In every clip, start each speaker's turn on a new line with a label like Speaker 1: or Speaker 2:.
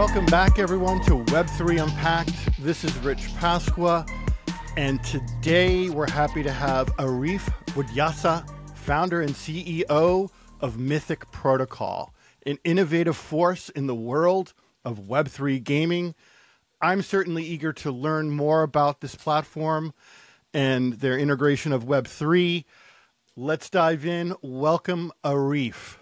Speaker 1: Welcome back, everyone, to Web3 Unpacked. This is Rich Pasqua, and today we're happy to have Arief Widhiyasa, founder and CEO of Mythic Protocol, an innovative force in the world of Web3 gaming. I'm certainly eager to learn more about this platform and their integration of Web3. Let's dive in. Welcome, Arief.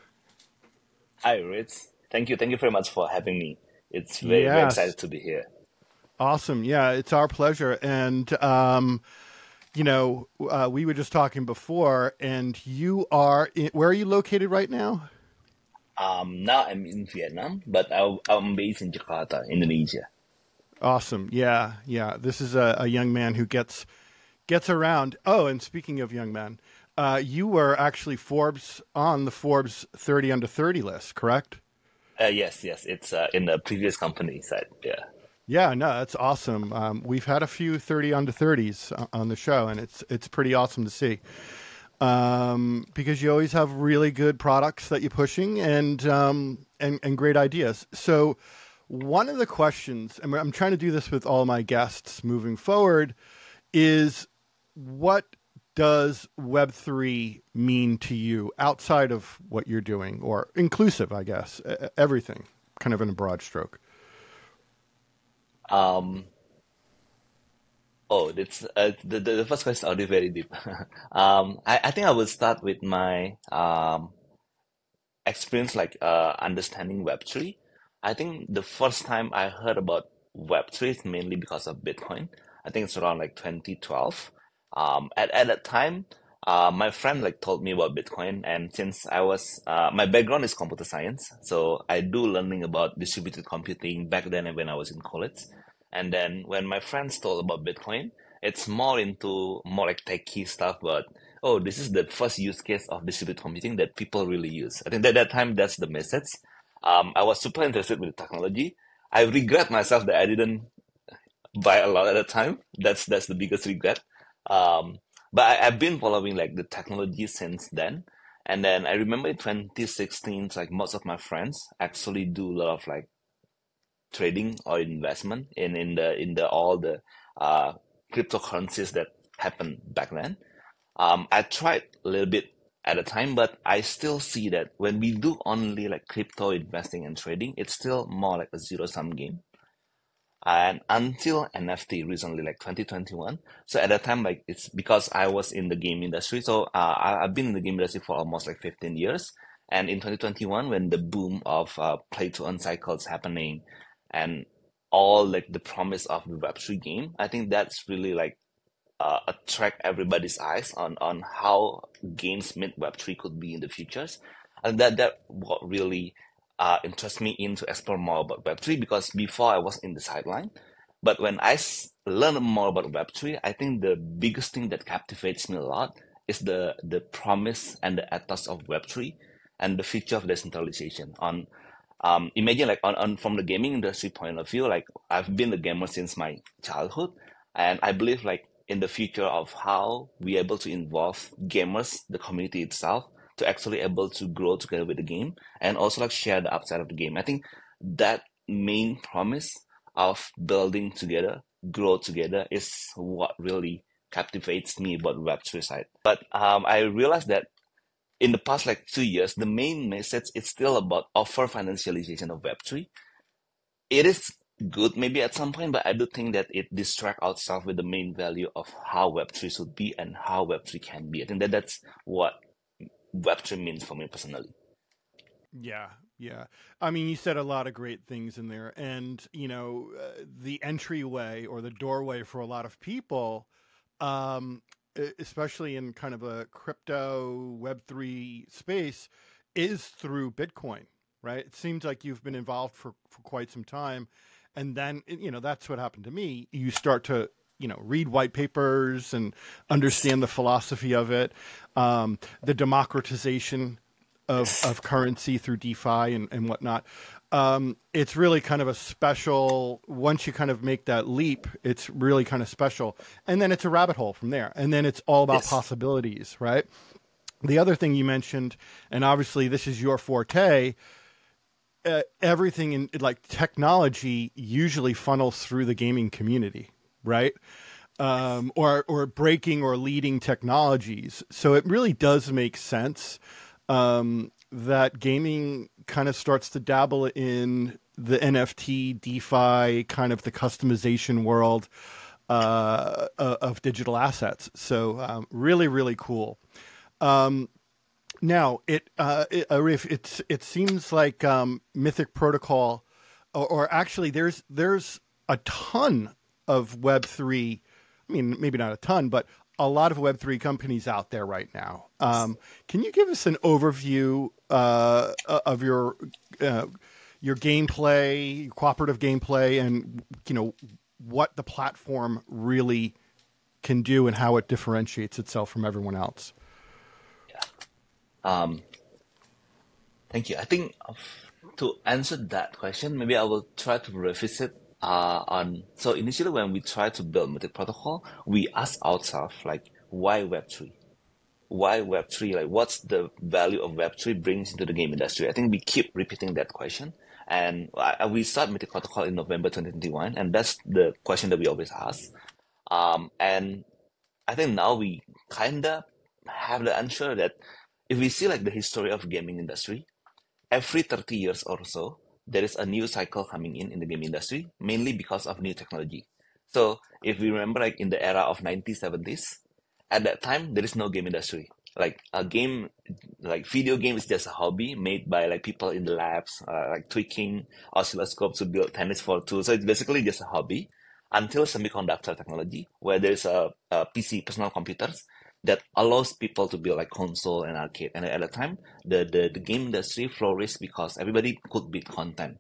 Speaker 2: Hi, Rich. Thank you. Thank you very much for having me. It's very, very excited to be here.
Speaker 1: Awesome. Yeah, it's our pleasure. And, um, you know, uh, we were just talking before, and you are, in, where are you located right now?
Speaker 2: Um, now I'm in Vietnam, but I, I'm based in Jakarta, Indonesia.
Speaker 1: Awesome. Yeah, yeah. This is a, a young man who gets gets around. Oh, and speaking of young men, uh, you were actually Forbes on the Forbes 30 under 30 list, correct?
Speaker 2: Uh, yes, yes, it's uh, in the previous company side. Yeah.
Speaker 1: Yeah, no, that's awesome. Um, we've had a few 30 under 30s on the show, and it's it's pretty awesome to see. Um, because you always have really good products that you're pushing and um, and and great ideas. So, one of the questions, and I'm trying to do this with all my guests moving forward, is what does Web3 mean to you outside of what you're doing, or inclusive, I guess, everything, kind of in a broad stroke?
Speaker 2: Um, oh, that's, uh, the, the first question already very deep. Um, I, I think I will start with my um experience, like uh understanding Web3. I think the first time I heard about Web3 is mainly because of Bitcoin. I think it's around like 2012. Um, at, at that time, uh, my friend like told me about Bitcoin, and since I was uh, my background is computer science, so I do learning about distributed computing back then when I was in college. And then when my friends told about Bitcoin, it's more into more like techie stuff, but oh, this is the first use case of distributed computing that people really use. I think at that time that's the message. Um, I was super interested with the technology. I regret myself that I didn't buy a lot at the time. That's that's the biggest regret. Um, but I, I've been following like the technology since then. And then I remember in 2016, it's like most of my friends actually do a lot of like trading or investment in in the in the all the uh cryptocurrencies that happened back then. Um, I tried a little bit at a time, but I still see that when we do only like crypto investing and trading, it's still more like a zero sum game. And until NFT recently, like 2021. So at that time, like it's because I was in the game industry. So uh, I, I've been in the game industry for almost like 15 years. And in 2021, when the boom of uh, play to earn cycles happening and all like the promise of the Web3 game, I think that's really like uh, attract everybody's eyes on on how games mid Web three could be in the futures, and that that what really uh, interests me in to explore more about Web three because before I was in the sideline, but when I s- learn more about Web three, I think the biggest thing that captivates me a lot is the the promise and the ethos of Web three and the future of decentralization. On um, imagine like on, on from the gaming industry point of view, like I've been a gamer since my childhood, and I believe like in the future of how we able to involve gamers, the community itself, to actually able to grow together with the game and also like share the upside of the game. I think that main promise of building together, grow together is what really captivates me about Web3 side. But um, I realized that in the past like two years, the main message is still about offer financialization of Web3. It is good maybe at some point, but I do think that it distract ourselves with the main value of how Web3 should be and how Web3 can be. I think that that's what Web3 means for me personally.
Speaker 1: Yeah, yeah. I mean, you said a lot of great things in there, and you know, uh, the entryway or the doorway for a lot of people, um, especially in kind of a crypto Web three space, is through Bitcoin. Right? It seems like you've been involved for for quite some time, and then you know that's what happened to me. You start to you know read white papers and understand the philosophy of it, um, the democratization of of currency through DeFi and, and whatnot. Um, it's really kind of a special. Once you kind of make that leap, it's really kind of special, and then it's a rabbit hole from there, and then it's all about
Speaker 2: Yes.
Speaker 1: possibilities, right? The other thing you mentioned, and obviously this is your forte, uh, everything in like technology usually funnels through the gaming community, right? Um, or or breaking or leading technologies. So it really does make sense um, that gaming kind of starts to dabble in the NFT, DeFi, kind of the customization world uh, of digital assets. So um, really, really cool. Um, now it, uh, it it's it seems like um, Mythic Protocol, or, or, actually there's there's a ton of Web three. I mean, maybe not a ton, but a lot of Web three companies out there right now. Um, can you give us an overview uh, of your uh, your gameplay, your cooperative gameplay, and you know what the platform really can do and how it differentiates itself from everyone else?
Speaker 2: Yeah. Um, thank you. I think to answer that question, maybe I will try to revisit uh, on. So initially, when we try to build Mythic Protocol, we ask ourselves like, why Web three? Why Web three? Like, what's the value of Web three brings into the game industry? I think we keep repeating that question, and we start Mythic Protocol in November 2021, and that's the question that we always ask. Um, and I think now we kinda have the answer that if we see like the history of gaming industry, every 30 years or so, there is a new cycle coming in in the game industry, mainly because of new technology. So if we remember like in the era of 1970s, at that time, there is no game industry like a game like video game is just a hobby made by like people in the labs uh, like tweaking oscilloscopes to build tennis for two so it's basically just a hobby until semiconductor technology where there's a, a pc personal computers that allows people to build like console and arcade and at the time the, the, the game industry flourished because everybody could build content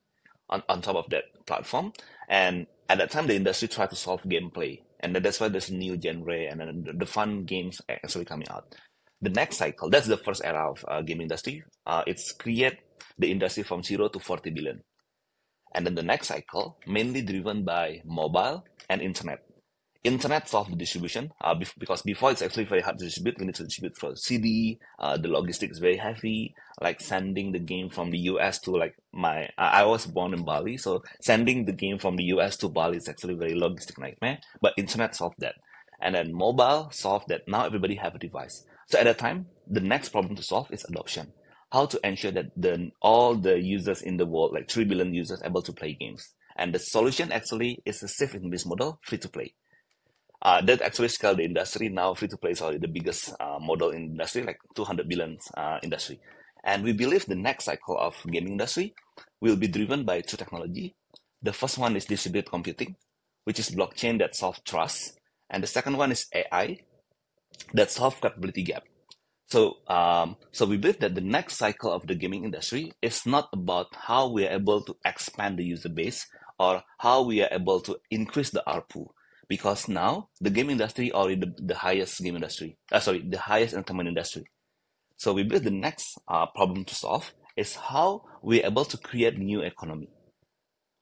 Speaker 2: on, on top of that platform and at that time the industry tried to solve gameplay and that's why there's a new genre and then the, the fun games actually coming out the next cycle, that's the first era of uh, game industry. Uh, it's create the industry from zero to 40 billion. And then the next cycle, mainly driven by mobile and internet. Internet solve the distribution uh, because before it's actually very hard to distribute. We need to distribute for CD. Uh, the logistics is very heavy. Like sending the game from the US to like my, I was born in Bali, so sending the game from the US to Bali is actually very logistic nightmare. But internet solved that, and then mobile solved that. Now everybody have a device. So at that time, the next problem to solve is adoption. How to ensure that the, all the users in the world, like 3 billion users, able to play games. And the solution actually is a safe in this model, free to play. Uh, that actually scale the industry. Now free to play is already the biggest uh, model in industry, like 200 billion uh, industry. And we believe the next cycle of gaming industry will be driven by two technology. The first one is distributed computing, which is blockchain that solves trust. And the second one is AI, that solve capability gap. So, um, so we believe that the next cycle of the gaming industry is not about how we are able to expand the user base or how we are able to increase the ARPU, because now the game industry already the, the highest game industry, uh, sorry, the highest entertainment industry. So we believe the next uh, problem to solve is how we are able to create new economy,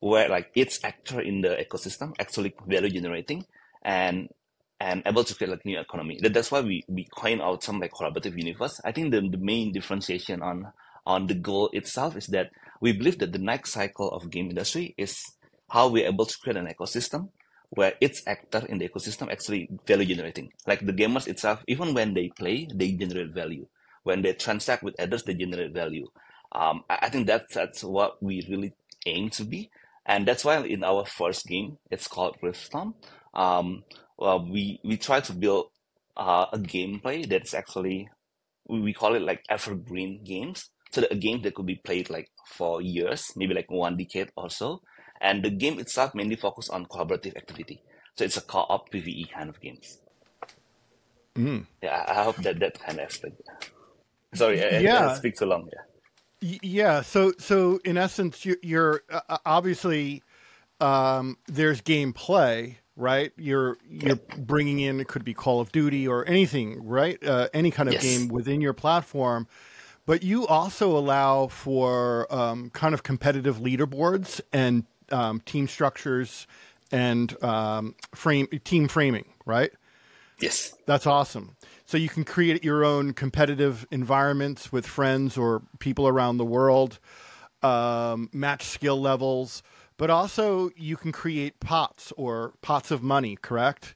Speaker 2: where like each actor in the ecosystem actually value generating, and and able to create like new economy. That, that's why we, we coin out some like collaborative universe. I think the, the main differentiation on on the goal itself is that we believe that the next cycle of game industry is how we're able to create an ecosystem where each actor in the ecosystem actually value generating. Like the gamers itself, even when they play, they generate value. When they transact with others, they generate value. Um, I, I think that's that's what we really aim to be. And that's why in our first game, it's called Riftstorm. Um, well, we we try to build uh, a gameplay that's actually we call it like evergreen games. So that a game that could be played like for years, maybe like one decade or so. And the game itself mainly focus on collaborative activity. So it's a co-op PVE kind of games. Mm. Yeah, I hope that that kind of aspect. Sorry, I, yeah. I speak too long.
Speaker 1: Yeah. Yeah. So, so in essence, you're, you're uh, obviously um, there's gameplay, right? You're you're bringing in it could be Call of Duty or anything, right? Uh, any kind of yes. game within your platform, but you also allow for um, kind of competitive leaderboards and um, team structures and um, frame team framing, right?
Speaker 2: Yes,
Speaker 1: that's awesome. So you can create your own competitive environments with friends or people around the world. um, match skill levels, but also you can create pots or pots of money, correct?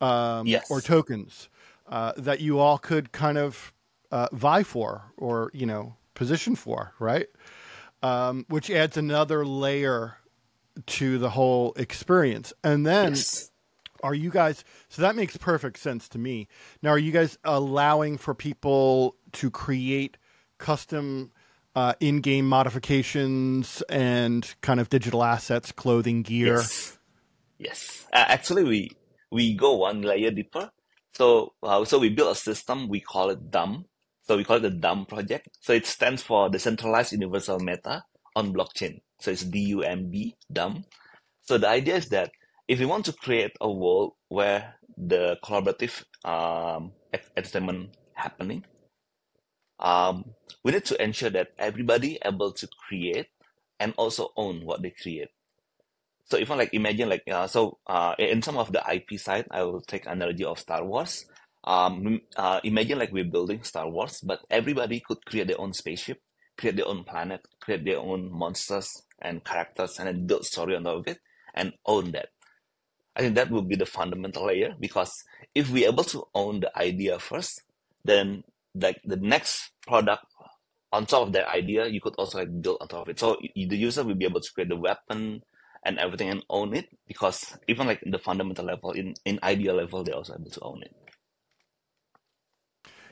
Speaker 1: Um,
Speaker 2: Yes.
Speaker 1: Or tokens uh, that you all could kind of uh, vie for or, you know, position for, right? Um, which adds another layer to the whole experience. And then
Speaker 2: Yes.
Speaker 1: are you guys so that makes perfect sense to me now are you guys allowing for people to create custom uh, in-game modifications and kind of digital assets clothing gear
Speaker 2: Yes. Yes. Uh, actually, we we go one layer deeper. So uh, so we build a system. We call it DUMB. So we call it the DUMB project. So it stands for Decentralized Universal Meta on Blockchain. So it's D-U-M-B, dumb. So the idea is that if we want to create a world where the collaborative um, ent- entertainment happening, um, we need to ensure that everybody able to create and also own what they create. So even like imagine like uh, so uh, in some of the IP side, I will take analogy of Star Wars. Um, uh, imagine like we're building Star Wars, but everybody could create their own spaceship, create their own planet, create their own monsters and characters, and then build story on top of it and own that. I think that would be the fundamental layer because if we're able to own the idea first, then like the next product on top of that idea, you could also like build on top of it. So the user will be able to create the weapon and everything and own it because even like the fundamental level, in in idea level, they're also able to own it.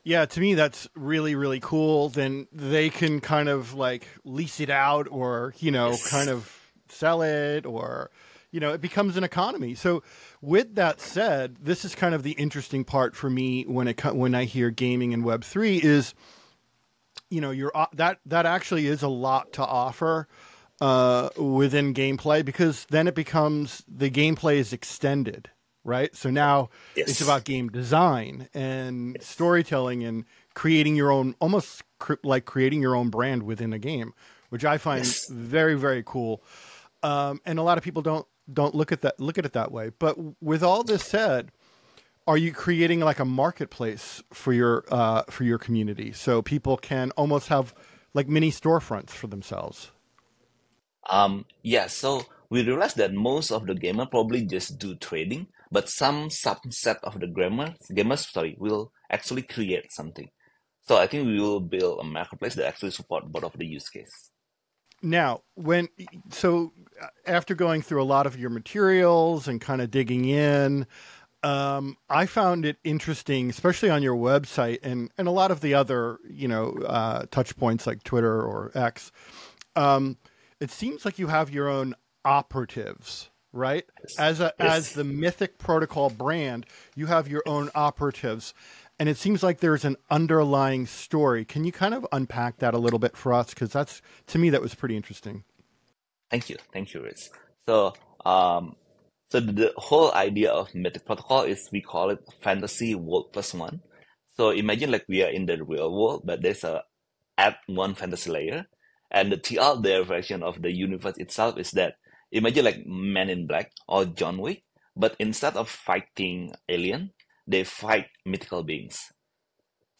Speaker 1: Yeah to me that's really really cool. Then they can kind of like lease it out or you know
Speaker 2: Yes.
Speaker 1: kind of sell it or you know it becomes an economy. So with that said this is kind of the interesting part for me when it when i hear gaming and web3 is you know you're that that actually is a lot to offer uh, within gameplay because then it becomes the gameplay is extended right? So now
Speaker 2: Yes.
Speaker 1: it's about game design and
Speaker 2: Yes.
Speaker 1: storytelling and creating your own almost cr- like creating your own brand within a game which i find
Speaker 2: Yes.
Speaker 1: very very cool. Um, and a lot of people don't don't look at that look at it that way. But with all this said are you creating like a marketplace for your uh, for your community? So people can almost have like mini storefronts for themselves.
Speaker 2: Um, yeah, so we realized that most of the gamer probably just do trading, but some subset of the grammar gamers, sorry, will actually create something. So I think we will build a marketplace that actually support both of the use case.
Speaker 1: Now, when so uh, after going through a lot of your materials and kind of digging in, um, I found it interesting, especially on your website and and a lot of the other you know uh, touch points like Twitter or X. Um, it seems like you have your own operatives, right? As a
Speaker 2: Yes.
Speaker 1: as the Mythic Protocol brand, you have your own operatives. And it seems like there's an underlying story. Can you kind of unpack that a little bit for us? Because that's to me that was pretty interesting.
Speaker 2: Thank you, thank you, Riz. So, um, so the, the whole idea of Mythic Protocol is we call it fantasy world plus one. So imagine like we are in the real world, but there's a add one fantasy layer, and the TL their version of the universe itself is that imagine like Men in Black or John Wick, but instead of fighting alien, they fight mythical beings.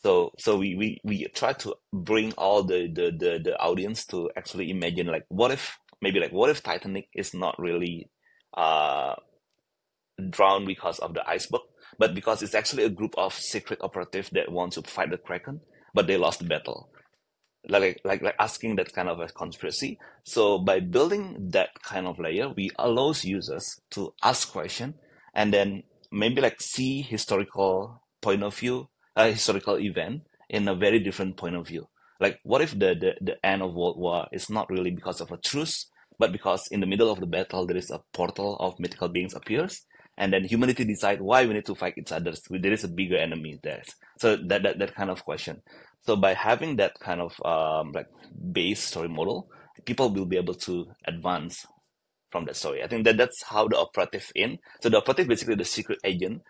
Speaker 2: So so we, we, we try to bring all the, the, the, the audience to actually imagine like what if maybe like what if Titanic is not really uh drowned because of the iceberg, but because it's actually a group of secret operatives that want to fight the Kraken, but they lost the battle. Like like like asking that kind of a conspiracy. So by building that kind of layer, we allows users to ask question and then maybe like see historical point of view, a historical event in a very different point of view. Like what if the, the, the end of World War is not really because of a truce, but because in the middle of the battle there is a portal of mythical beings appears and then humanity decide why we need to fight each other. There is a bigger enemy there. So that, that, that kind of question. So by having that kind of um, like base story model, people will be able to advance from that story. I think that that's how the operative in. So the operative basically the secret agent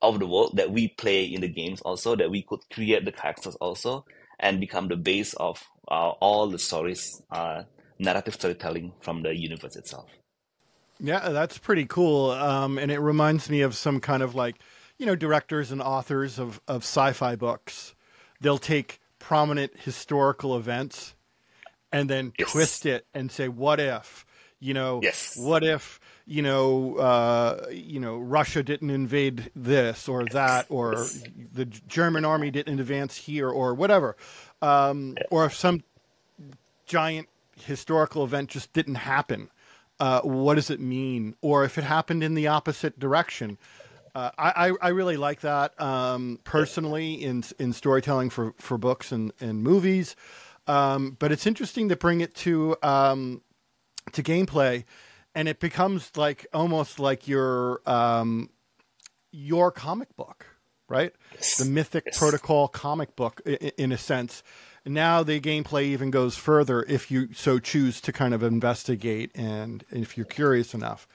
Speaker 2: of the world that we play in the games also that we could create the characters also and become the base of uh, all the stories, uh, narrative storytelling from the universe itself.
Speaker 1: Yeah, that's pretty cool. Um, and it reminds me of some kind of like, you know, directors and authors of, of sci fi books. They'll take prominent historical events and then
Speaker 2: Yes.
Speaker 1: twist it and say, what if? You know,
Speaker 2: Yes.
Speaker 1: what if you know, uh, you know, Russia didn't invade this or that, or
Speaker 2: Yes.
Speaker 1: the German army didn't advance here, or whatever, um, or if some giant historical event just didn't happen, uh, what does it mean? Or if it happened in the opposite direction, uh, I, I really like that um, personally in in storytelling for for books and and movies. Um, but it's interesting to bring it to um, to gameplay, and it becomes like almost like your um, your comic book, right?
Speaker 2: Yes.
Speaker 1: The Mythic
Speaker 2: Yes.
Speaker 1: Protocol comic book, i- i- in a sense. Now the gameplay even goes further if you so choose to kind of investigate and if you're curious enough.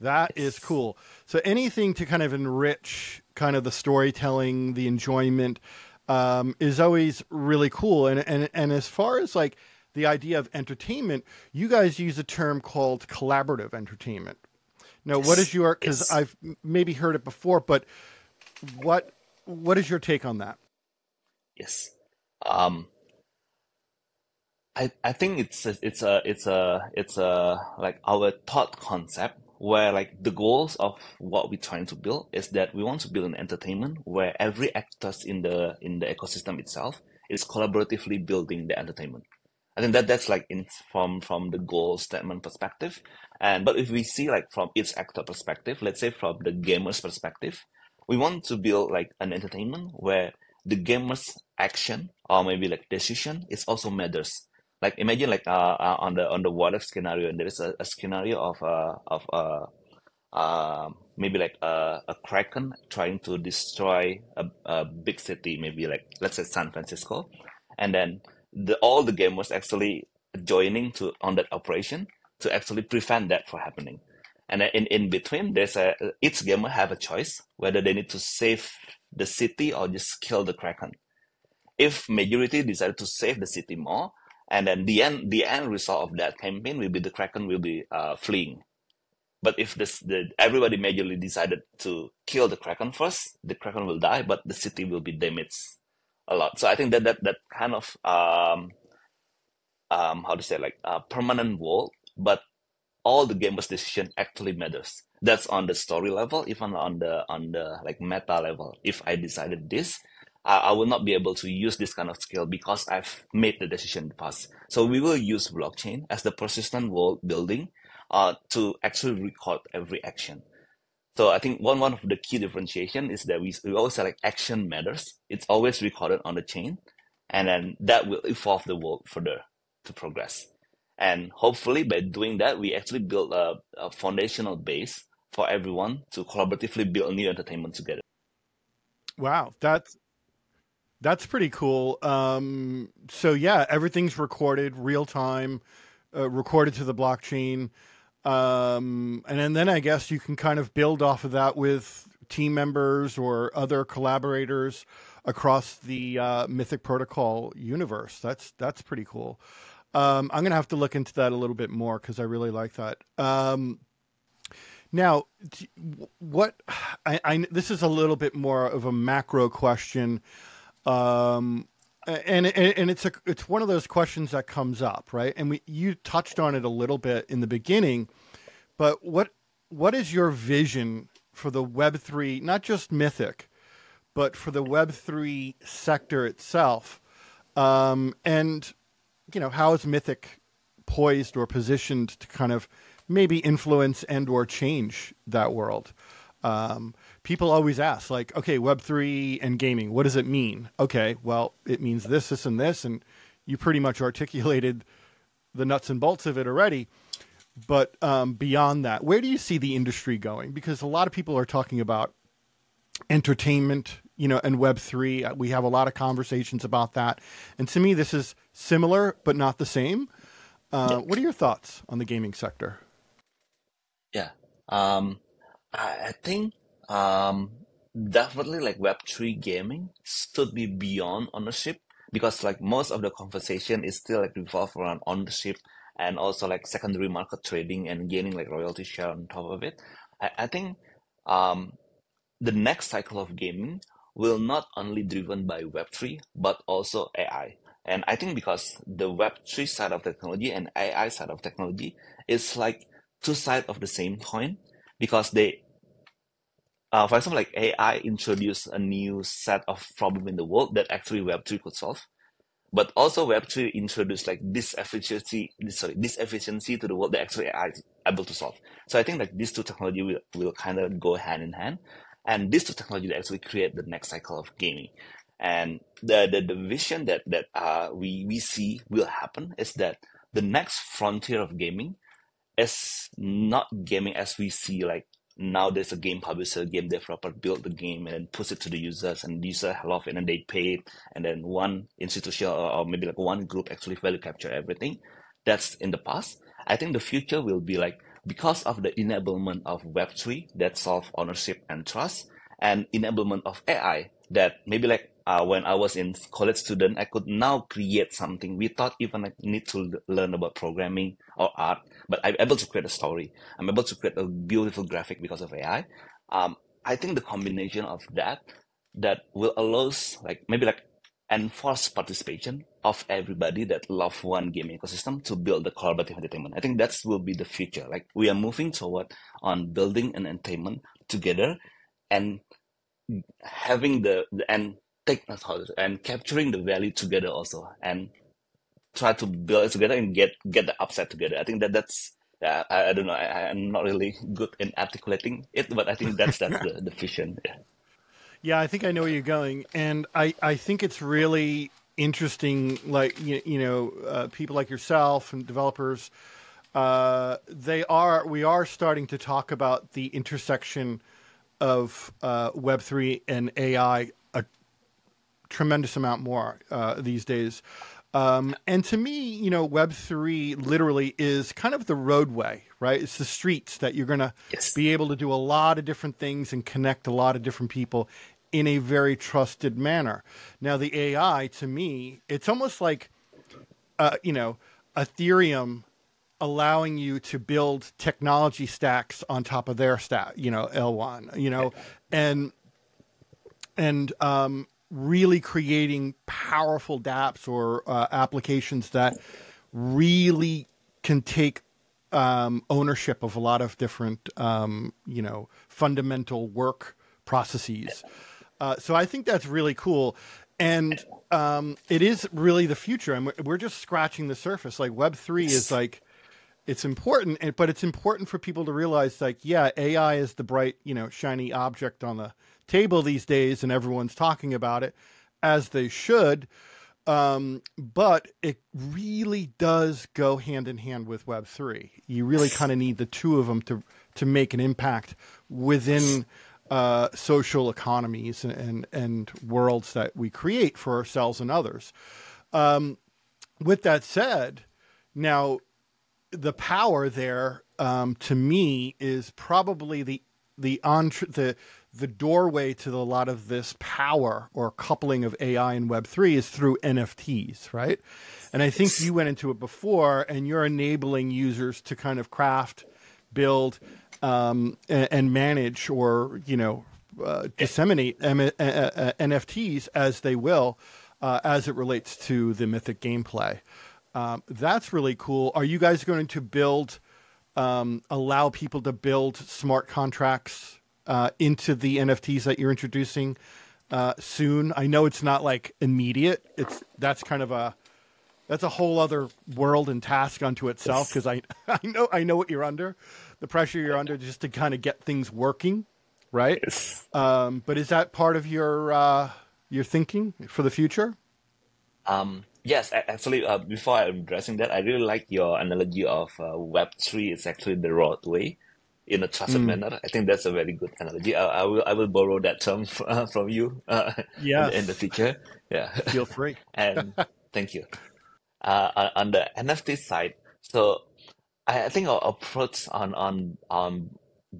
Speaker 1: That is cool. So anything to kind of enrich kind of the storytelling, the enjoyment, um, is always really cool. And and and as far as like the idea of entertainment, you guys use a term called collaborative entertainment. Now, what
Speaker 2: Yes.
Speaker 1: is your? Because
Speaker 2: Yes.
Speaker 1: I've maybe heard it before, but what what is your take on that?
Speaker 2: Yes. Um, I I think it's a, it's a it's a it's a like our thought concept where like the goals of what we're trying to build is that we want to build an entertainment where every actors in the in the ecosystem itself is collaboratively building the entertainment. I think that that's like in from from the goal statement perspective. And but if we see like from each actor perspective, let's say from the gamer's perspective, we want to build like an entertainment where the gamer's action or maybe like decision is also matters. Like imagine like uh, uh on the on the what if scenario, and there is a, a scenario of uh of uh uh, maybe like a, a kraken trying to destroy a, a big city, maybe like let's say San Francisco, and then the all the gamers actually joining to on that operation to actually prevent that from happening. And in, in between, there's a each gamer have a choice whether they need to save the city or just kill the kraken. If majority decide to save the city more, and then the end the end result of that campaign will be the kraken will be uh, fleeing. But if this the everybody majorly decided to kill the kraken first, the kraken will die, but the city will be damaged a lot. So I think that that that kind of um um how to say like a permanent wall, but all the gamers' decision actually matters. That's on the story level, even on the on the like meta level. If I decided this, I, I will not be able to use this kind of skill because I've made the decision in the past. So we will use blockchain as the persistent world building uh, to actually record every action. So I think one one of the key differentiation is that we, we always like action matters. It's always recorded on the chain, and then that will evolve the world further to progress. And hopefully by doing that, we actually build a, a foundational base for everyone to collaboratively build new entertainment together.
Speaker 1: Wow, that's that's pretty cool. Um, so yeah, everything's recorded real time, uh, recorded to the blockchain, um, and then, then I guess you can kind of build off of that with team members or other collaborators across the uh, Mythic Protocol universe. That's that's pretty cool. Um, I'm gonna have to look into that a little bit more because I really like that. Um, now, what I, I this is a little bit more of a macro question, um, and, and and it's a it's one of those questions that comes up, right? And we you touched on it a little bit in the beginning, but what what is your vision for the Web three, not just Mythic, but for the Web three sector itself, um, and you know how is Mythic poised or positioned to kind of maybe influence and or change that world um, people always ask like okay web3 and gaming what does it mean? Okay well it means this this and this and you pretty much articulated the nuts and bolts of it already. But um, beyond that where do you see the industry going? Because a lot of people are talking about entertainment you know and web3 we have a lot of conversations about that. And to me this is similar but not the same. Uh, what are your thoughts on the gaming sector?
Speaker 2: Yeah. Um, I, I think um, definitely like Web3 gaming should be beyond ownership because like most of the conversation is still like revolve around ownership and also like secondary market trading and gaining like royalty share on top of it. I, I think um, the next cycle of gaming will not only driven by Web3 but also AI. And I think because the Web3 side of technology and AI side of technology is like two sides of the same coin because they, uh, for example, like AI introduced a new set of problem in the world that actually Web3 could solve. But also Web3 introduced like this efficiency, this, sorry, this efficiency to the world that actually AI is able to solve. So I think like these two technology will, will kind of go hand in hand. And these two technology actually create the next cycle of gaming. And the, the, the vision that, that uh, we, we see will happen is that the next frontier of gaming is not gaming as we see like now there's a game publisher, game developer build the game and then push it to the users and the user love it and they pay and then one institution or, or maybe like one group actually value capture everything. That's in the past. I think the future will be like because of the enablement of Web3 that solve ownership and trust and enablement of AI that maybe like uh, when I was in college student, I could now create something without even like, need to learn about programming or art, but I'm able to create a story. I'm able to create a beautiful graphic because of AI. Um, I think the combination of that that will allows like maybe like enforce participation of everybody that love one game ecosystem to build the collaborative entertainment. I think that will be the future. Like we are moving toward on building an entertainment together and having the, the and take and capturing the value together also and try to build it together and get get the upside together. I think that that's I, I don't know. I, am not really good in articulating it, but I think that's that's the, the vision. Yeah.
Speaker 1: yeah, I think I know where you're going, and I I think it's really interesting. Like you, you know, uh, people like yourself and developers, uh, they are we are starting to talk about the intersection of uh, Web three and AI tremendous amount more uh, these days. Um, and to me, you know, Web three literally is kind of the roadway, right? It's the streets that you're going to yes. be able to do a lot of different things and connect a lot of different people in a very trusted manner. Now, the AI, to me, it's almost like, uh, you know, Ethereum allowing you to build technology stacks on top of their stack, you know, L1, you know, and and um, really creating powerful dApps or uh, applications that really can take um, ownership of a lot of different, um, you know, fundamental work processes. Uh, so I think that's really cool. And um, it is really the future. And we're just scratching the surface. Like Web3 is like, it's important, but it's important for people to realize, like, yeah, AI is the bright, you know, shiny object on the table these days, and everyone's talking about it, as they should. Um, but it really does go hand in hand with Web three. You really kind of need the two of them to to make an impact within uh, social economies and, and, and worlds that we create for ourselves and others. Um, with that said, now the power there um, to me is probably the the entre- the the doorway to a lot of this power or coupling of AI and Web3 is through NFTs, right? And I think you went into it before, and you're enabling users to kind of craft, build, um, and, and, manage or, you know, uh, disseminate M- uh, uh, NFTs as they will uh, as it relates to the Mythic gameplay. Um, that's really cool. Are you guys going to build, um, allow people to build smart contracts uh, into the NFTs that you're introducing uh, soon? I know it's not like immediate. It's that's kind of a that's a whole other world and task unto itself because I I know I know what you're under, the pressure you're under just to kind of get things working, right? Yes. Um, but is that part of your uh, your thinking for the future?
Speaker 2: Um, yes, actually, uh, before I'm addressing that, I really like your analogy of uh, Web three is actually the roadway in a trusted mm. manner. I think that's a very good analogy. I, I will I will borrow that term uh, from you uh, yeah. in, in, the future. Yeah,
Speaker 1: feel free.
Speaker 2: and thank you. Uh, on the NFT side, so I, I think our approach on on on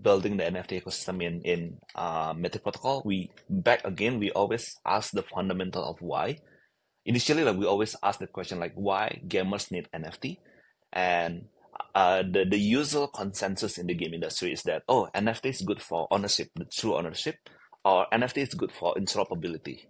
Speaker 2: building the NFT ecosystem in in uh, Mythic Protocol, we back again. We always ask the fundamental of why. Initially, like we always ask the question like why gamers need NFT, and uh, the, the usual consensus in the game industry is that, oh, NFT is good for ownership, the true ownership, or NFT is good for interoperability,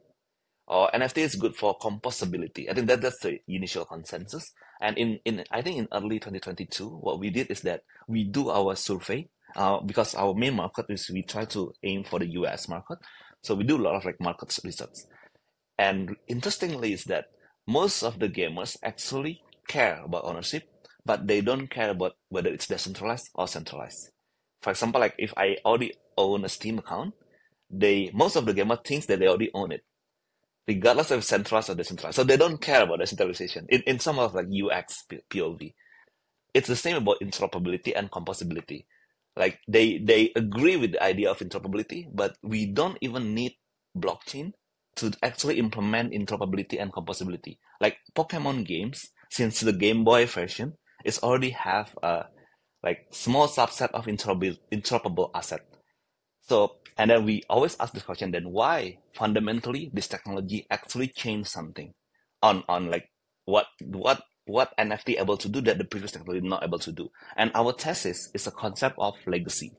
Speaker 2: or NFT is good for composability. I think that that's the initial consensus. And in, in I think in early 2022, what we did is that we do our survey uh, because our main market is we try to aim for the US market. So we do a lot of like market research. And interestingly is that most of the gamers actually care about ownership, but they don't care about whether it's decentralized or centralized. For example, like if I already own a Steam account, they most of the gamers thinks that they already own it, regardless of centralized or decentralized. So they don't care about decentralization in, in some of like UX POV. It's the same about interoperability and composability. Like they they agree with the idea of interoperability, but we don't even need blockchain to actually implement interoperability and composability. Like Pokemon games, since the Game Boy version, is already have a like small subset of interoperable, asset. So and then we always ask this question then why fundamentally this technology actually changed something on on like what what what NFT able to do that the previous technology not able to do. And our thesis is a concept of legacy.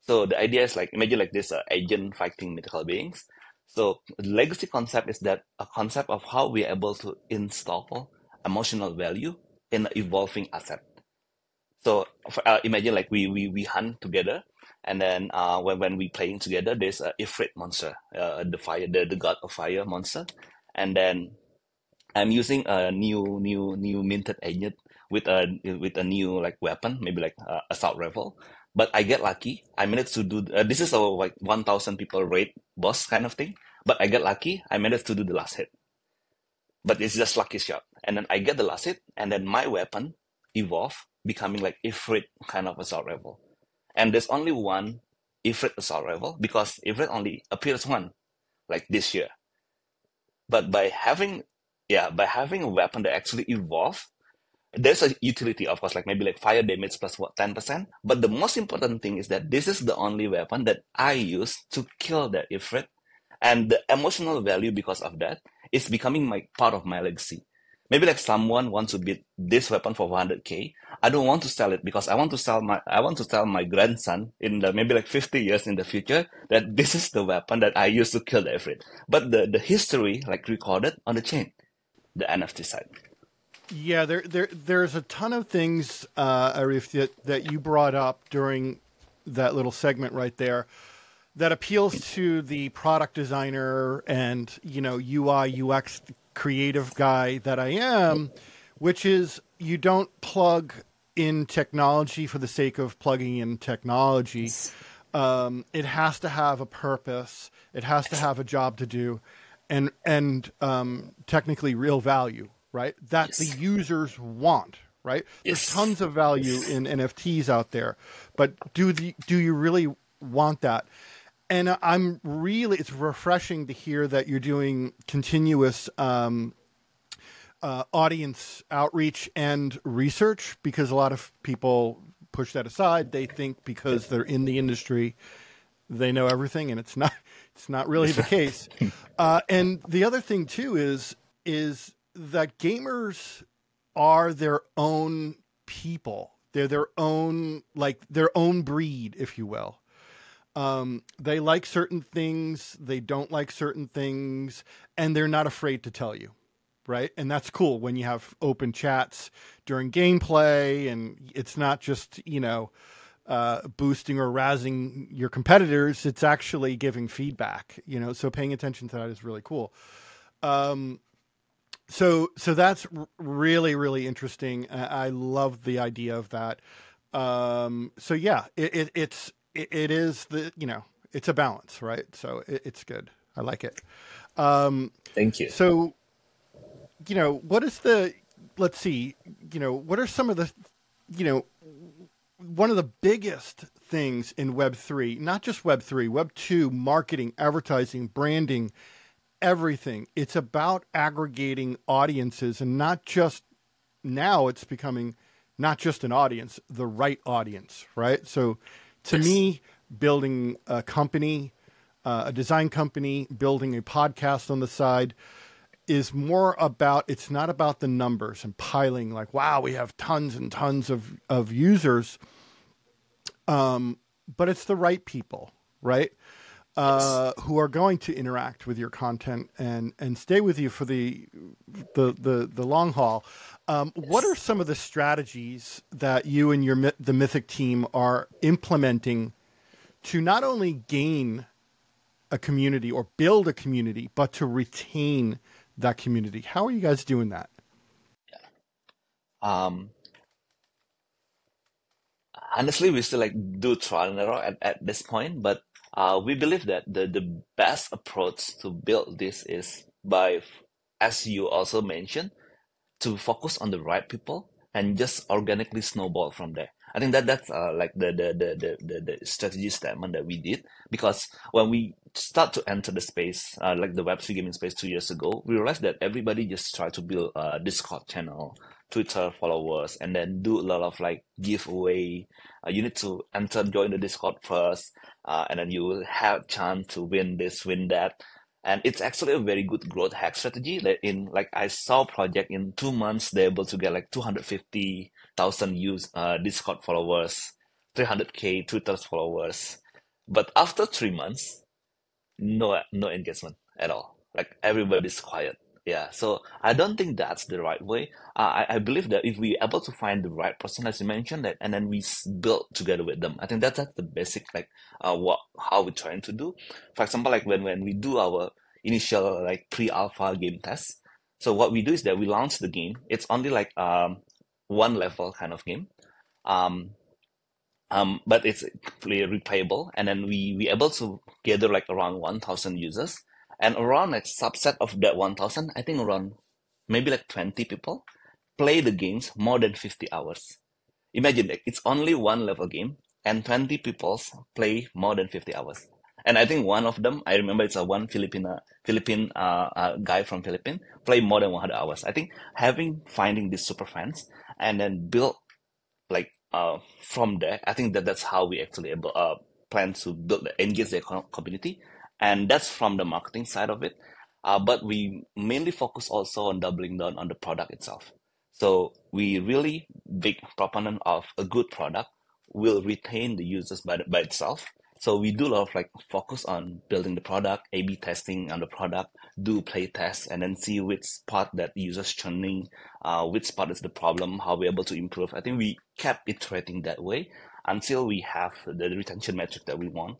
Speaker 2: So the idea is like imagine like this uh, agent fighting mythical beings. So legacy concept is that a concept of how we are able to install emotional value an evolving asset. So uh, imagine like we, we we hunt together, and then uh, when when we playing together, there's a Ifrit monster, uh, the fire, the, the god of fire monster, and then I'm using a new new new minted agent with a with a new like weapon, maybe like uh, assault rifle. But I get lucky. I managed to do uh, this is a like one thousand people raid boss kind of thing. But I get lucky. I managed to do the last hit. But it's just lucky shot, and then I get the last hit, and then my weapon evolve, becoming like Ifrit kind of assault rifle. And there's only one Ifrit assault rifle because Ifrit only appears one, like this year. But by having yeah, by having a weapon that actually evolve, there's a utility, of course, like maybe like fire damage plus what, 10%. But the most important thing is that this is the only weapon that I use to kill that Ifrit. And the emotional value because of that is becoming my part of my legacy. Maybe like someone wants to beat this weapon for 100k. I don't want to sell it because I want to sell my I want to tell my grandson in the maybe like 50 years in the future that this is the weapon that I used to kill the Ifrit. But the, the history like recorded on the chain the NFT side.
Speaker 1: Yeah, there, there, there's a ton of things, uh, Arief, that, that you brought up during that little segment right there that appeals to the product designer and you know UI UX creative guy that I am, which is you don't plug in technology for the sake of plugging in technology. Um, it has to have a purpose. It has to have a job to do, and and um, technically real value, right? That yes. the users want, right? Yes. There's tons of value in NFTs out there, but do the do you really want that? And I'm really it's refreshing to hear that you're doing continuous um, uh, audience outreach and research because a lot of people push that aside. They think because they're in the industry, they know everything, and it's not it's not really the case. Uh, and the other thing too is is that gamers are their own people. They're their own like their own breed, if you will. Um, they like certain things, they don't like certain things, and they're not afraid to tell you, right? And that's cool when you have open chats during gameplay, and it's not just you know uh, boosting or razzing your competitors. It's actually giving feedback, you know. So paying attention to that is really cool. Um, so so that's really really interesting. I love the idea of that. Um, so yeah, it, it, it's it, it is the you know it's a balance, right? So it, it's good. I like it. Um,
Speaker 2: Thank you.
Speaker 1: So you know what is the let's see you know what are some of the you know one of the biggest things in Web3, not just Web3, Web2, marketing, advertising, branding, everything. It's about aggregating audiences and not just now it's becoming not just an audience, the right audience, right? So to yes. me, building a company, uh, a design company, building a podcast on the side, is more about it's not about the numbers and piling like wow we have tons and tons of of users um but it's the right people right uh, who are going to interact with your content and and stay with you for the the the, the long haul. Um, what are some of the strategies that you and your the Mythic team are implementing to not only gain a community or build a community, but to retain that community? How are you guys doing that?
Speaker 2: Um, honestly, we still like do trial and error at, at this point, but uh, we believe that the, the best approach to build this is by, as you also mentioned, to focus on the right people and just organically snowball from there. I think that that's uh, like the the, the the the strategy statement that we did because when we start to enter the space, uh, like the Web three gaming space two years ago, we realized that everybody just tried to build a Discord channel, Twitter followers, and then do a lot of like giveaway. Uh, you need to enter, join the Discord first, uh, and then you will have chance to win this, win that. And it's actually a very good growth hack strategy. Like in like I saw project in two months, they're able to get like 250,000 use uh, Discord followers, 300k Twitter followers. But after three months, no no engagement at all. Like everybody's quiet yeah so i don't think that's the right way. Uh, I, I believe that if we're able to find the right person as you mentioned that and then we build together with them i think that's, that's the basic like uh, what how we're trying to do. For example like when, when we do our initial like pre-alpha game test so what we do is that we launch the game. It's only like um one level kind of game. Um um, but it's replayable and then we we able to gather like around 1000 users and around like subset of that 1000 i think around maybe like 20 people play the games more than 50 hours. Imagine like it's only one level game and 20 people play more than 50 hours. And i think one of them i remember it's a one filipino philippine uh, uh, guy from philippines play more than 100 hours. I think having finding these super fans and then build like uh, from there i think that that's how we actually able uh, plan to build engage the community and that's from the marketing side of it. Uh, but we mainly focus also on doubling down on the product itself. So we really big proponent of a good product will retain the users by, by itself. So we do a lot of like focus on building the product, A/B testing on the product, do play tests, and then see which part that users churning, uh, which part is the problem, how we're able to improve. I think we kept iterating that way until we have the retention metric that we want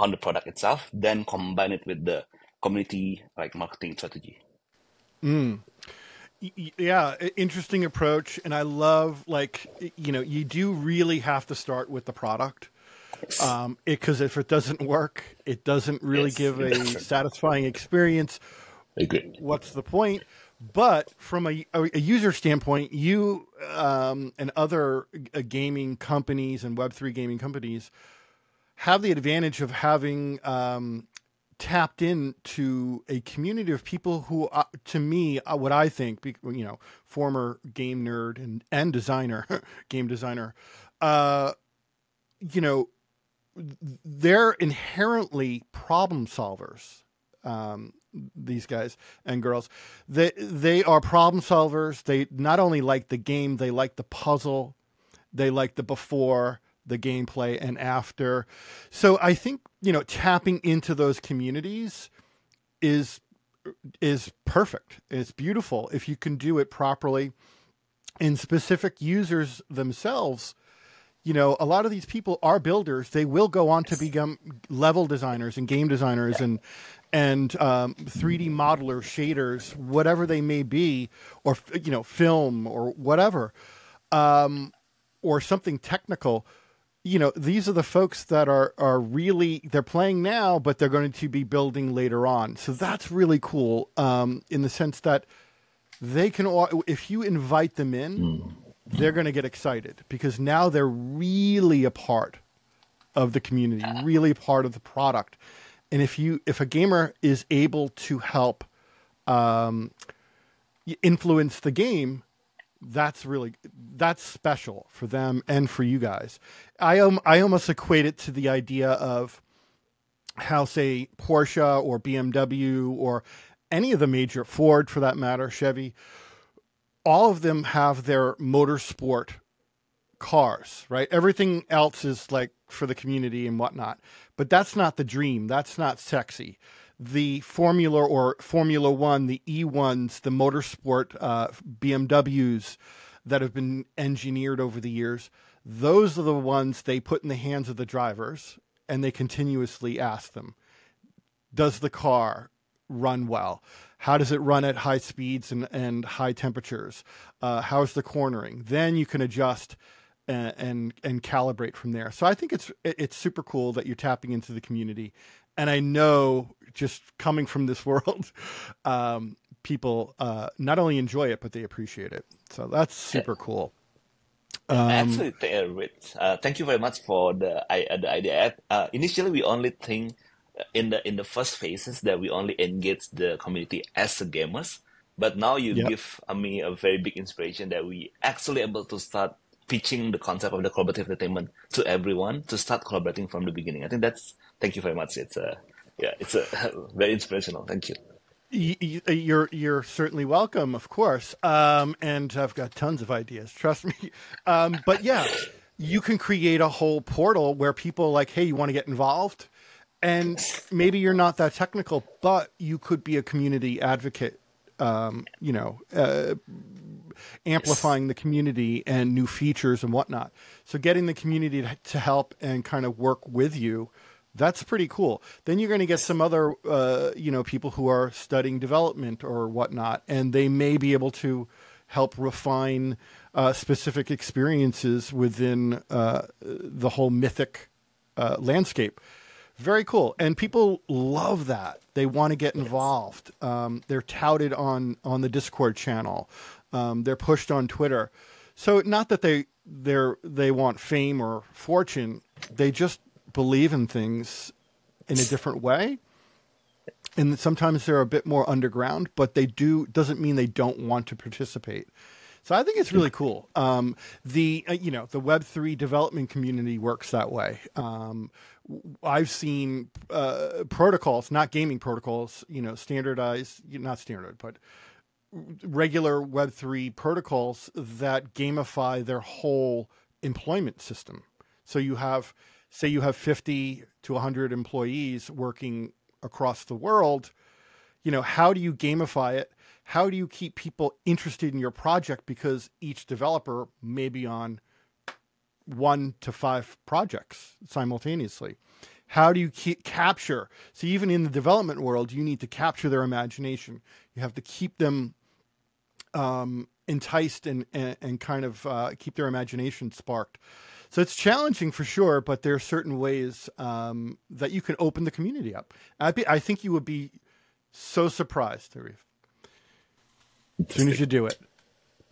Speaker 2: on the product itself, then combine it with the community like marketing strategy.
Speaker 1: Mm. Yeah, interesting approach, and I love like you know you do really have to start with the product because um, if it doesn't work, it doesn't really yes. give a satisfying experience. What's the point? But from a, a user standpoint, you um, and other uh, gaming companies and Web three gaming companies have the advantage of having um, tapped into a community of people who, uh, to me, uh, what I think, you know, former game nerd and and designer, game designer, uh, you know, they're inherently problem solvers. Um, these guys and girls, they they are problem solvers. They not only like the game, they like the puzzle, they like the before the gameplay and after. So I think, you know, tapping into those communities is is perfect. It's beautiful if you can do it properly. And specific users themselves, you know, a lot of these people are builders. They will go on to become level designers and game designers yeah. and and um, 3D modelers, shaders, whatever they may be, or you know, film or whatever, um, or something technical you know these are the folks that are are really they're playing now but they're going to be building later on so that's really cool um, in the sense that they can if you invite them in mm. they're going to get excited because now they're really a part of the community really part of the product and if you if a gamer is able to help um, influence the game that's really that's special for them and for you guys. I um, I almost equate it to the idea of how say Porsche or BMW or any of the major Ford for that matter, Chevy, all of them have their motorsport cars, right? Everything else is like for the community and whatnot. But that's not the dream. That's not sexy. The Formula or Formula One, the E1s, the motorsport uh, BMWs that have been engineered over the years, those are the ones they put in the hands of the drivers and they continuously ask them, does the car run well? How does it run at high speeds and, and high temperatures? Uh, how's the cornering? Then you can adjust and, and, and calibrate from there. So I think it's it's super cool that you're tapping into the community, and I know just coming from this world, um, people uh, not only enjoy it but they appreciate it. So that's super cool.
Speaker 2: Um, Actually, Rich, uh, thank you very much for the, the idea. Uh, initially, we only think in the in the first phases that we only engage the community as gamers, but now you yep. give uh, me a very big inspiration that we actually able to start pitching the concept of the collaborative entertainment to everyone to start collaborating from the beginning. I think that's thank you very much. It's a yeah, it's a very inspirational. Thank you.
Speaker 1: You're you're certainly welcome, of course. Um, and I've got tons of ideas. Trust me. Um, but yeah, you can create a whole portal where people like, hey, you want to get involved, and maybe you're not that technical, but you could be a community advocate. Um, you know, uh, amplifying the community and new features and whatnot. So getting the community to help and kind of work with you, that's pretty cool. Then you're going to get some other, uh, you know, people who are studying development or whatnot, and they may be able to help refine uh, specific experiences within uh, the whole mythic uh, landscape. Very cool, and people love that. They want to get involved. Um, they're touted on on the Discord channel. Um, they're pushed on Twitter. So not that they they they want fame or fortune. They just believe in things in a different way. And sometimes they're a bit more underground, but they do doesn't mean they don't want to participate. So I think it's really cool. Um, the uh, you know the Web three development community works that way. Um, I've seen uh, protocols, not gaming protocols, you know, standardized, not standard, but regular Web3 protocols that gamify their whole employment system. So you have, say, you have 50 to 100 employees working across the world. You know, how do you gamify it? How do you keep people interested in your project? Because each developer may be on one to five projects simultaneously. How do you keep, capture? So even in the development world, you need to capture their imagination. You have to keep them um, enticed and, and, and kind of uh, keep their imagination sparked. So it's challenging for sure, but there are certain ways um, that you can open the community up. I, be, I think you would be so surprised, Arief, as soon as you do it.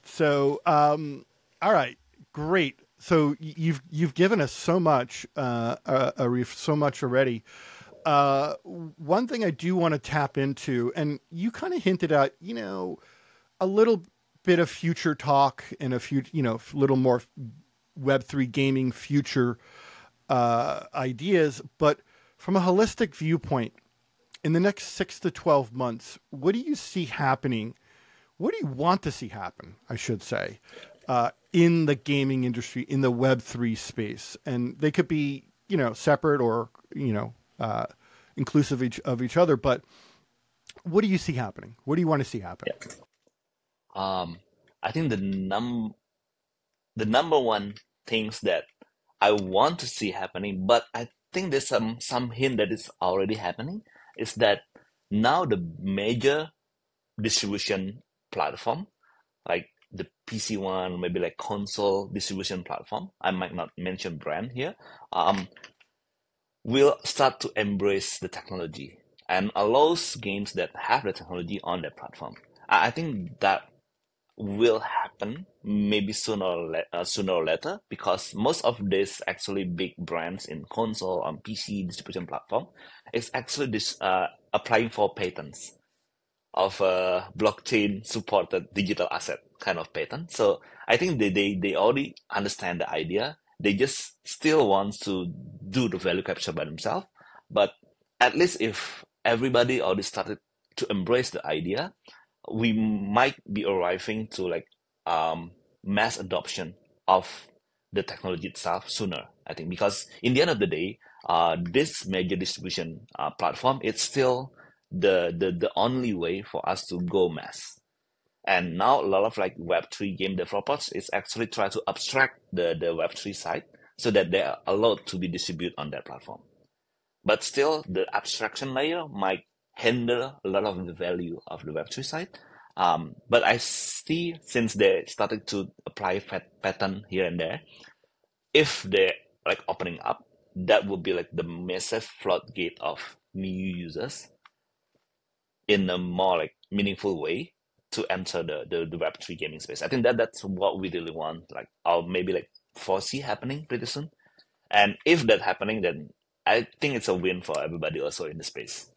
Speaker 1: So, um, all right, great. So you've you've given us so much, uh, uh, Arief, so much already. Uh, one thing I do want to tap into, and you kind of hinted at, you know, a little bit of future talk and a few, you know, a little more Web3 gaming future uh, ideas. But from a holistic viewpoint, in the next six to 12 months, what do you see happening? What do you want to see happen, I should say, uh, in the gaming industry, in the Web3 space? And they could be, you know, separate or, you know, uh, inclusive each, of each other. But what do you see happening? What do you want to see happen?
Speaker 2: Yeah um, I think the num the number one things that I want to see happening, but I think there's some some hint that is already happening, is that now the major distribution platform, like the PC one, maybe like console distribution platform, I might not mention brand here, um, will start to embrace the technology and allows games that have the technology on their platform. I think that will happen maybe sooner or, le- uh, sooner or later because most of these actually big brands in console and PC distribution platform is actually this, uh, applying for patents of a blockchain supported digital asset kind of patent. So I think they, they, they already understand the idea. They just still want to do the value capture by themselves. But at least if everybody already started to embrace the idea, we might be arriving to like um, mass adoption of the technology itself sooner. I think because in the end of the day, uh, this major distribution uh, platform it's still the, the the only way for us to go mass. And now a lot of like Web3 game developers is actually try to abstract the, the Web3 side so that they are allowed to be distributed on that platform. But still, the abstraction layer might hinder a lot of the value of the Web3 side. Um, but I see since they started to apply pattern here and there, if they're like opening up, that would be like the massive floodgate of new users in a more like meaningful way to enter the, the, the Web3 gaming space. I think that that's what we really want, like, or maybe like foresee happening pretty soon. And if that happening, then I think it's a win for everybody also in the space.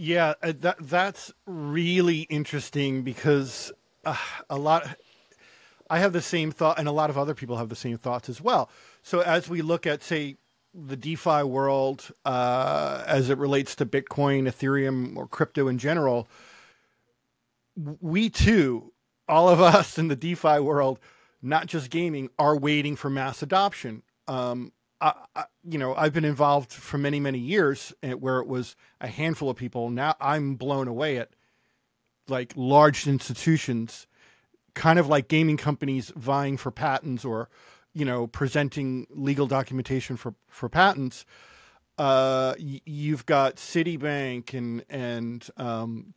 Speaker 1: Yeah, uh, that that's really interesting because uh, a lot. I have the same thought, and a lot of other people have the same thoughts as well. So as we look at, say, the DeFi world uh, as it relates to Bitcoin, Ethereum, or crypto in general, we too, all of us in the DeFi world, not just gaming, are waiting for mass adoption. Um, I, you know, I've been involved for many, many years where it was a handful of people. Now I'm blown away at like large institutions, kind of like gaming companies vying for patents or, you know, presenting legal documentation for, for patents. Uh, you've got Citibank and, and, um,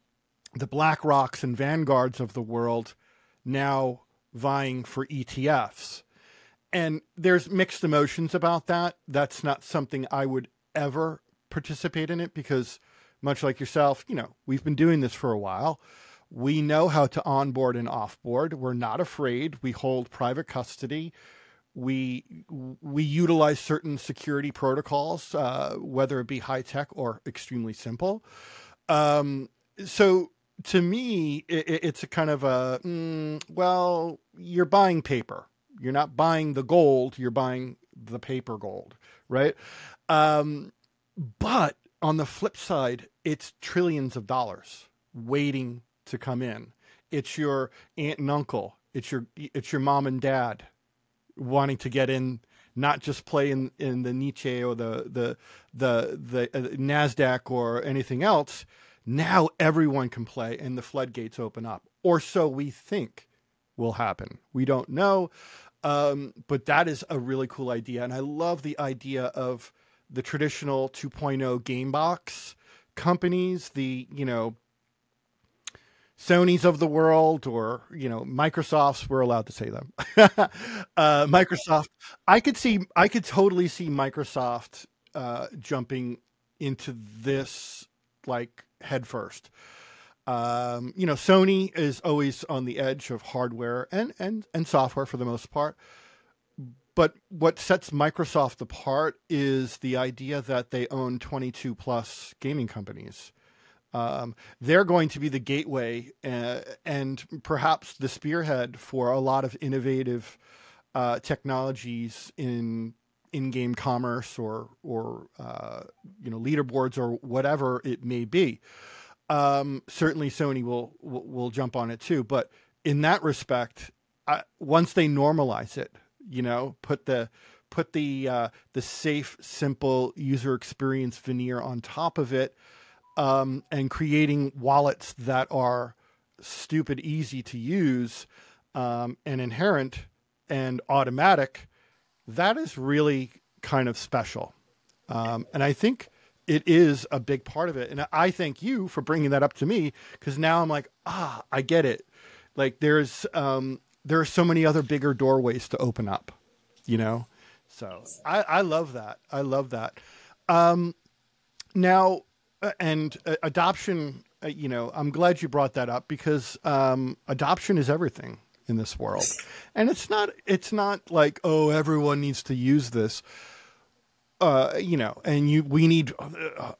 Speaker 1: the BlackRocks and Vanguards of the world now vying for ETFs. And there's mixed emotions about that. That's not something I would ever participate in it because, much like yourself, you know, we've been doing this for a while. We know how to onboard and offboard. We're not afraid. We hold private custody. We we utilize certain security protocols, uh, whether it be high tech or extremely simple. Um, so to me, it, it's a kind of a mm, well, you're buying paper. You're not buying the gold. You're buying the paper gold, right? Um, but on the flip side, it's trillions of dollars waiting to come in. It's your aunt and uncle. It's your it's your mom and dad wanting to get in, not just play in, in the Niche or the the the the uh, Nasdaq or anything else now everyone can play and the floodgates open up, or so we think will happen. We don't know. Um, but that is a really cool idea. And I love the idea of the traditional 2.0 game box companies, the, you know, Sony's of the world or, you know, Microsoft's, we're allowed to say them. uh, Microsoft, I could see, I could totally see Microsoft uh, jumping into this like headfirst. Um, you know, Sony is always on the edge of hardware and, and, and software for the most part. But what sets Microsoft apart is the idea that they own 22 plus gaming companies. Um, they're going to be the gateway uh, and perhaps the spearhead for a lot of innovative uh, technologies in in-game commerce or or uh, you know leaderboards or whatever it may be. Um, certainly, Sony will, will, jump on it too. But in that respect, I, once they normalize it, you know, put the put the uh, the safe, simple user experience veneer on top of it, um, and creating wallets that are stupid easy to use um, and inherent and automatic that is really kind of special. Um, and I think it is a big part of it. And I thank you for bringing that up to me because now I'm like, ah, I get it. Like there's, um, there are so many other bigger doorways to open up, you know? So I, I love that. I love that. Um, now, uh, and uh, adoption, uh, you know, I'm glad you brought that up because um, adoption is everything in this world. And it's not it's not like oh everyone needs to use this. Uh, you know, and you we need uh, uh,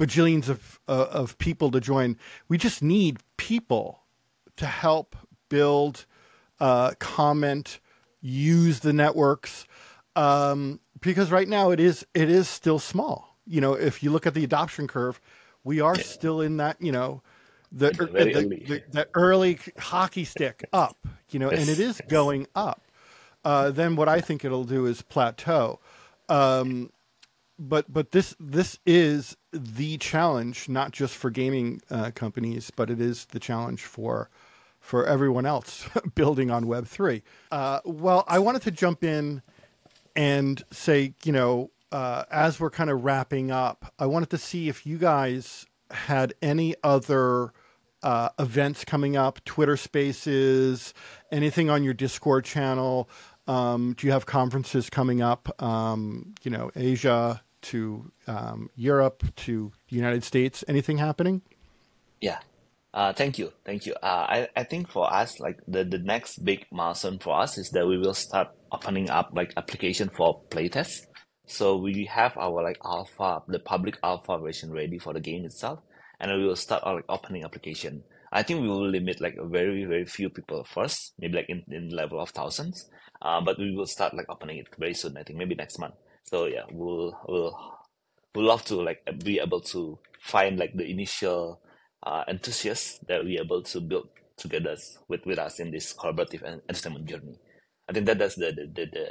Speaker 1: bajillions of uh, of people to join. We just need people to help build, uh, comment, use the networks, um, because right now it is it is still small. You know, if you look at the adoption curve, we are yeah. still in that you know the, the, the, the, early hockey stick up, you know, and it is going up. uh, then what I think it'll do is plateau. Um, but but this this is the challenge, not just for gaming uh, companies, but it is the challenge for for everyone else building on Web three. Uh, well, I wanted to jump in and say, you know, uh, as we're kind of wrapping up, I wanted to see if you guys had any other uh, events coming up, Twitter Spaces, anything on your Discord channel. Um, do you have conferences coming up? Um, you know, Asia to um, Europe to the United States. Anything happening?
Speaker 2: Yeah. Uh, thank you, thank you. Uh, I, I think for us, like the, the next big milestone for us is that we will start opening up like application for playtest. So we have our like alpha, the public alpha version ready for the game itself, and we will start our like opening application. I think we will limit like a very very few people first, maybe like in, in level of thousands. Uh, but we will start like opening it very soon. I think maybe next month. So yeah, we'll we'll we'll love to like be able to find like the initial uh, enthusiasts that we're able to build together with, with us in this collaborative and entertainment journey. I think that that's the the, the, the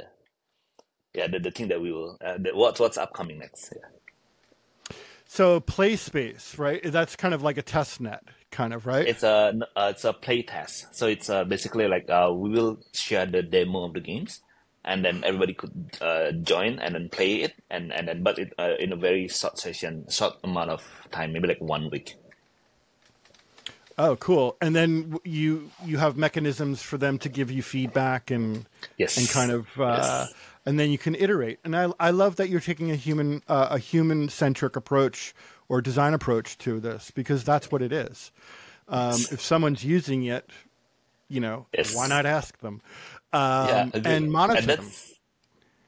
Speaker 2: yeah the, the thing that we will uh, the, what's what's upcoming next. Yeah.
Speaker 1: So play space, right? That's kind of like a test net, kind of, right?
Speaker 2: It's a uh, it's a play test. So it's uh, basically like uh, we will share the demo of the games, and then everybody could uh, join and then play it, and and then but it uh, in a very short session, short amount of time, maybe like one week.
Speaker 1: Oh, cool! And then you you have mechanisms for them to give you feedback and
Speaker 2: yes,
Speaker 1: and kind of uh, yes. and then you can iterate. And I I love that you're taking a human uh, a human centric approach or design approach to this because that's what it is. Um. If someone's using it, you know, yes. why not ask them um, yeah, and monitor
Speaker 2: and
Speaker 1: them?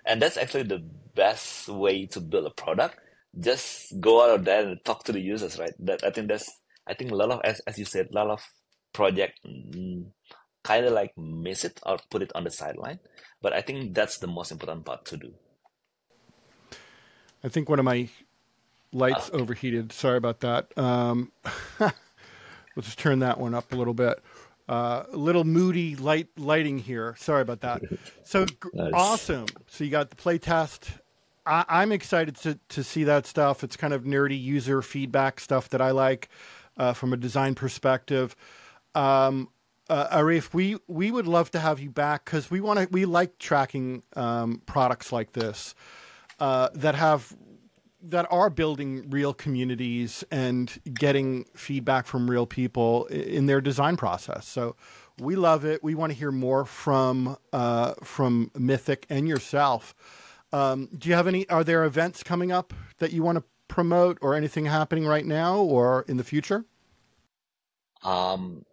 Speaker 2: And that's actually the best way to build a product. Just go out of there and talk to the users, right? That I think that's I think a lot of as as you said, a lot of project mm, kind of like miss it or put it on the sideline. But I think that's the most important part to do.
Speaker 1: I think one of my lights okay. overheated. Sorry about that. Um, let's just turn that one up a little bit. Uh, a little moody light lighting here. Sorry about that. So nice. awesome. So you got the play test. I, am excited to to see that stuff. It's kind of nerdy user feedback stuff that I like uh, from a design perspective. Um, uh, Arief, we we would love to have you back because we want to. We like tracking um, products like this uh, that have that are building real communities and getting feedback from real people in their design process. So we love it. We want to hear more from uh, from Mythic and yourself. Um, do you have any? Are there events coming up that you want to promote or anything happening right now or in the future?
Speaker 2: Um,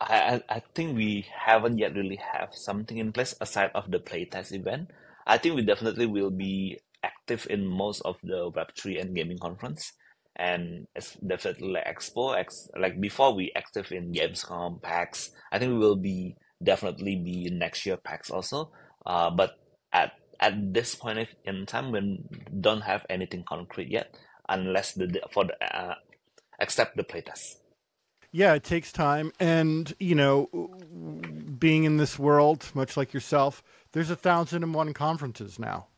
Speaker 2: I I think we haven't yet really have something in place aside of the playtest event. I think we definitely will be active in most of the Web3 and gaming conference. And it's definitely like Expo, ex, like before we active in Gamescom, PAX, I think we will be definitely be next year PAX also. Uh, but at at this point in time, we don't have anything concrete yet, unless the for the uh, except the playtest.
Speaker 1: Yeah, it takes time, and you know, being in this world, much like yourself, there's a thousand and one conferences now.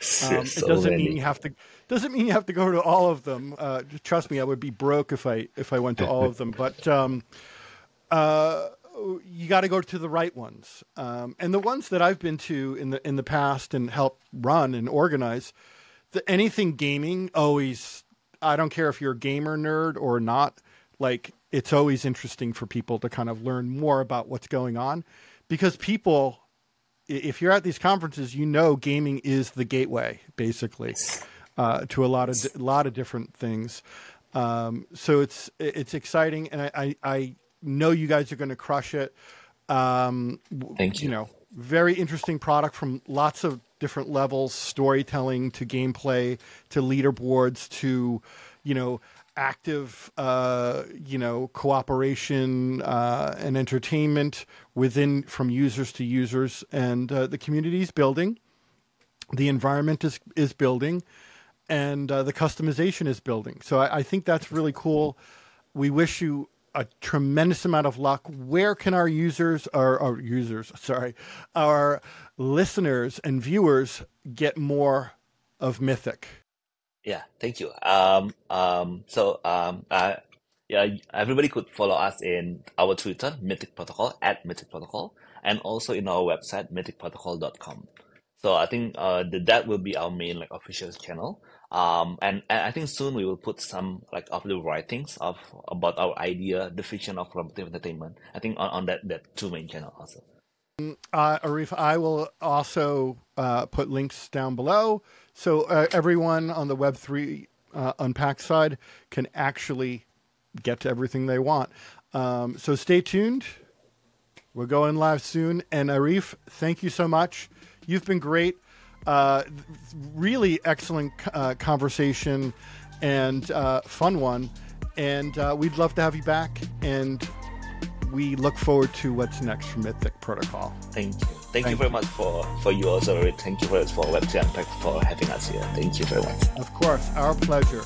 Speaker 1: Um, so it doesn't many. mean you have to doesn't mean you have to go to all of them. Uh, trust me, I would be broke if I if I went to all of them. But um, uh, you got to go to the right ones. Um, and the ones that I've been to in the in the past and help run and organize, the, anything gaming always. I don't care if you're a gamer nerd or not. Like it's always interesting for people to kind of learn more about what's going on, because people, if you're at these conferences, you know gaming is the gateway basically uh, to a lot of a lot of different things. Um, so it's it's exciting, and I, I, I know you guys are going to crush it. Um,
Speaker 2: Thank you.
Speaker 1: You know, very interesting product from lots of different levels, storytelling to gameplay to leaderboards to, you know, active, uh, you know, cooperation uh, and entertainment within from users to users, and uh, the community is building, the environment is is building, and uh, the customization is building. So I, I think that's really cool. We wish you a tremendous amount of luck. Where can our users, or our users, sorry, our listeners and viewers get more of Mythic?
Speaker 2: Yeah, thank you. Um, um, so, um, yeah, everybody could follow us in our Twitter, Mythic Protocol, at Mythic Protocol, and also in our website, mythicprotocol.com. So I think uh, the, that will be our main like official channel. Um, and, and I think soon we will put some like of the writings of about our idea, the fiction of collaborative entertainment. I think on, on that that two main channel also.
Speaker 1: Uh, Arief, I will also uh, put links down below so uh, everyone on the Web3 uh, Unpacked side can actually get to everything they want. Um, so stay tuned. We're going live soon. And Arief, thank you so much. You've been great. Uh, really excellent uh, conversation and uh, fun one. And uh, we'd love to have you back. And we look forward to what's next for Mythic Protocol.
Speaker 2: Thank you. Thank, Thank you very much for, for you also. Thank you for, for Web3 Unpacked for having us here. Thank you very much.
Speaker 1: Of course. Our pleasure.